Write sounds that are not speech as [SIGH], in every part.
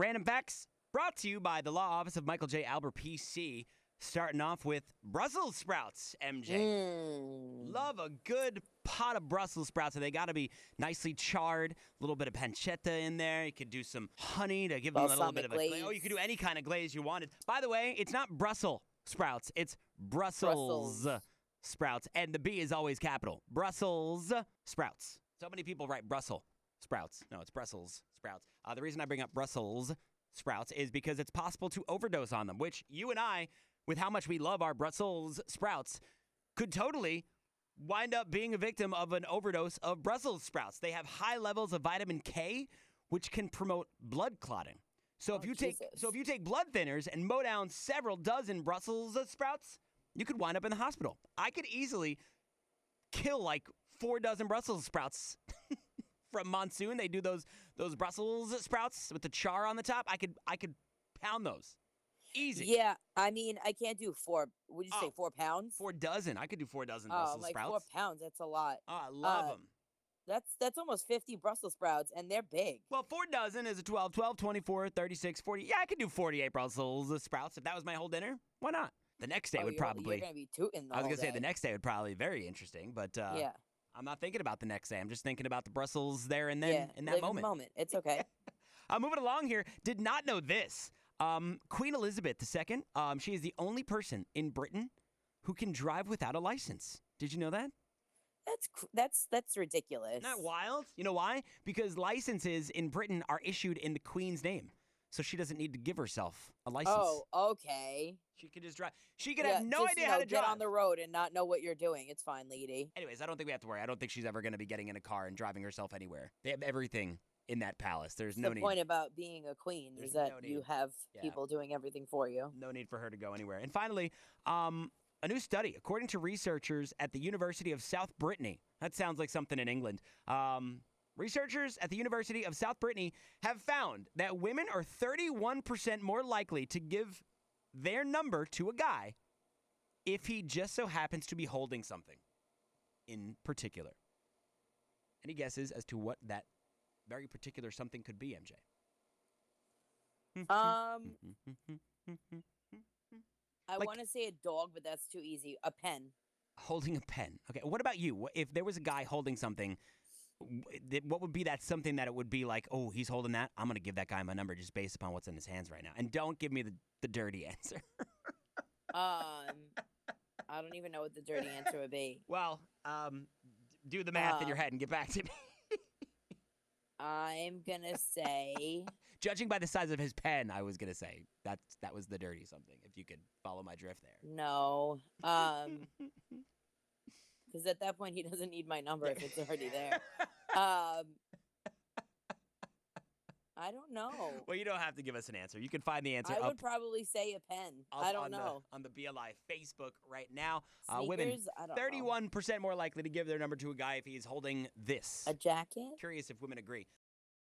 random facts brought to you by the Law Office of Michael J. Albert PC. Starting off with Brussels sprouts, MJ. Mm. Love a good pot of Brussels sprouts, and they got to be nicely charred. A little bit of pancetta in there. You could do some honey to give them a little bit of a Balsamic glaze. Oh, you could do any kind of glaze you wanted. By the way, it's not Brussels sprouts; it's Brussels, Brussels. sprouts, and the B is always capital. Brussels sprouts. So many people write Brussels sprouts. No, it's Brussels sprouts. Uh, the reason I bring up Brussels sprouts is because it's possible to overdose on them, which you and I, with how much we love our Brussels sprouts, could totally wind up being a victim of an overdose of Brussels sprouts. They have high levels of vitamin K, which can promote blood clotting. So if Oh, you take so if you take blood thinners and mow down several dozen Brussels sprouts, you could wind up in the hospital. I could easily kill like four dozen Brussels sprouts [LAUGHS] from monsoon. They do those those Brussels sprouts with the char on the top. I could I could pound those easy. Yeah, I mean, I can't do four. Would you Oh, say four pounds? Four dozen. I could do four dozen Oh, Brussels like four pounds. That's a lot. Oh, I love uh, them. That's that's almost fifty Brussels sprouts, and they're big. Well, four dozen is a 12, 12, 24, 36, 40. Yeah, I could do 48 Brussels sprouts if that was my whole dinner. Why not? The next day Oh, would probably. You're gonna be tooting. The I was gonna say the next day would probably be very interesting, but uh, Yeah. I'm not thinking about the next day. I'm just thinking about the Brussels there and then yeah. in that moment. In moment. It's okay. [LAUGHS] Uh, moving along here, did not know this. Um, Queen Elizabeth II, um, she is the only person in Britain who can drive without a license. Did you know that? that's that's that's ridiculous. Isn't that wild? You know why? Because licenses in Britain are issued in the Queen's name. So she doesn't need to give herself a license. Oh, okay. She could just drive. She could Yeah, have no just, idea you how to get drive. on the road and not know what you're doing. It's fine, lady. Anyways, I don't think we have to worry. I don't think she's ever going to be getting in a car and driving herself anywhere. They have everything in that palace. There's no the need. point about being a queen There's is that no you have Yeah. people doing everything for you. no need for her to go anywhere. And finally, um, a new study, according to researchers at the University of South Brittany, that sounds like something in England. Um, researchers at the University of South Brittany have found that women are 31% more likely to give their number to a guy if he just so happens to be holding something in particular. Any guesses as to what that very particular something could be, MJ? Um, I Like- want to say a dog, but that's too easy. A pen. holding a pen. Okay, what about you? If there was a guy holding something, what would be that something that it would be like? Oh, he's holding that. I'm gonna give that guy my number just based upon what's in his hands right now. And don't give me the, the dirty [LAUGHS] answer. Um, I don't even know what the dirty answer would be. [LAUGHS] well, um, do the math in your Um, head and get back to me. [LAUGHS] I'm gonna say Judging by the size of his pen, I was gonna say that that was the dirty something. If you could follow my drift there. no. Um, because at that point he doesn't need my number if it's already there. [LAUGHS] Um, I don't know. Well, you don't have to give us an answer. You can find the answer I up would probably say a pen. up I don't on know. The, on the BLI Facebook right now. Uh, women, I don't 31% more likely to give their number to a guy if he's holding this. A jacket? Curious if women agree.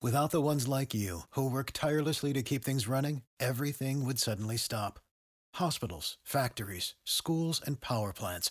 Without the ones like you, who work tirelessly to keep things running, everything would suddenly stop. Hospitals, factories, schools, and power plants,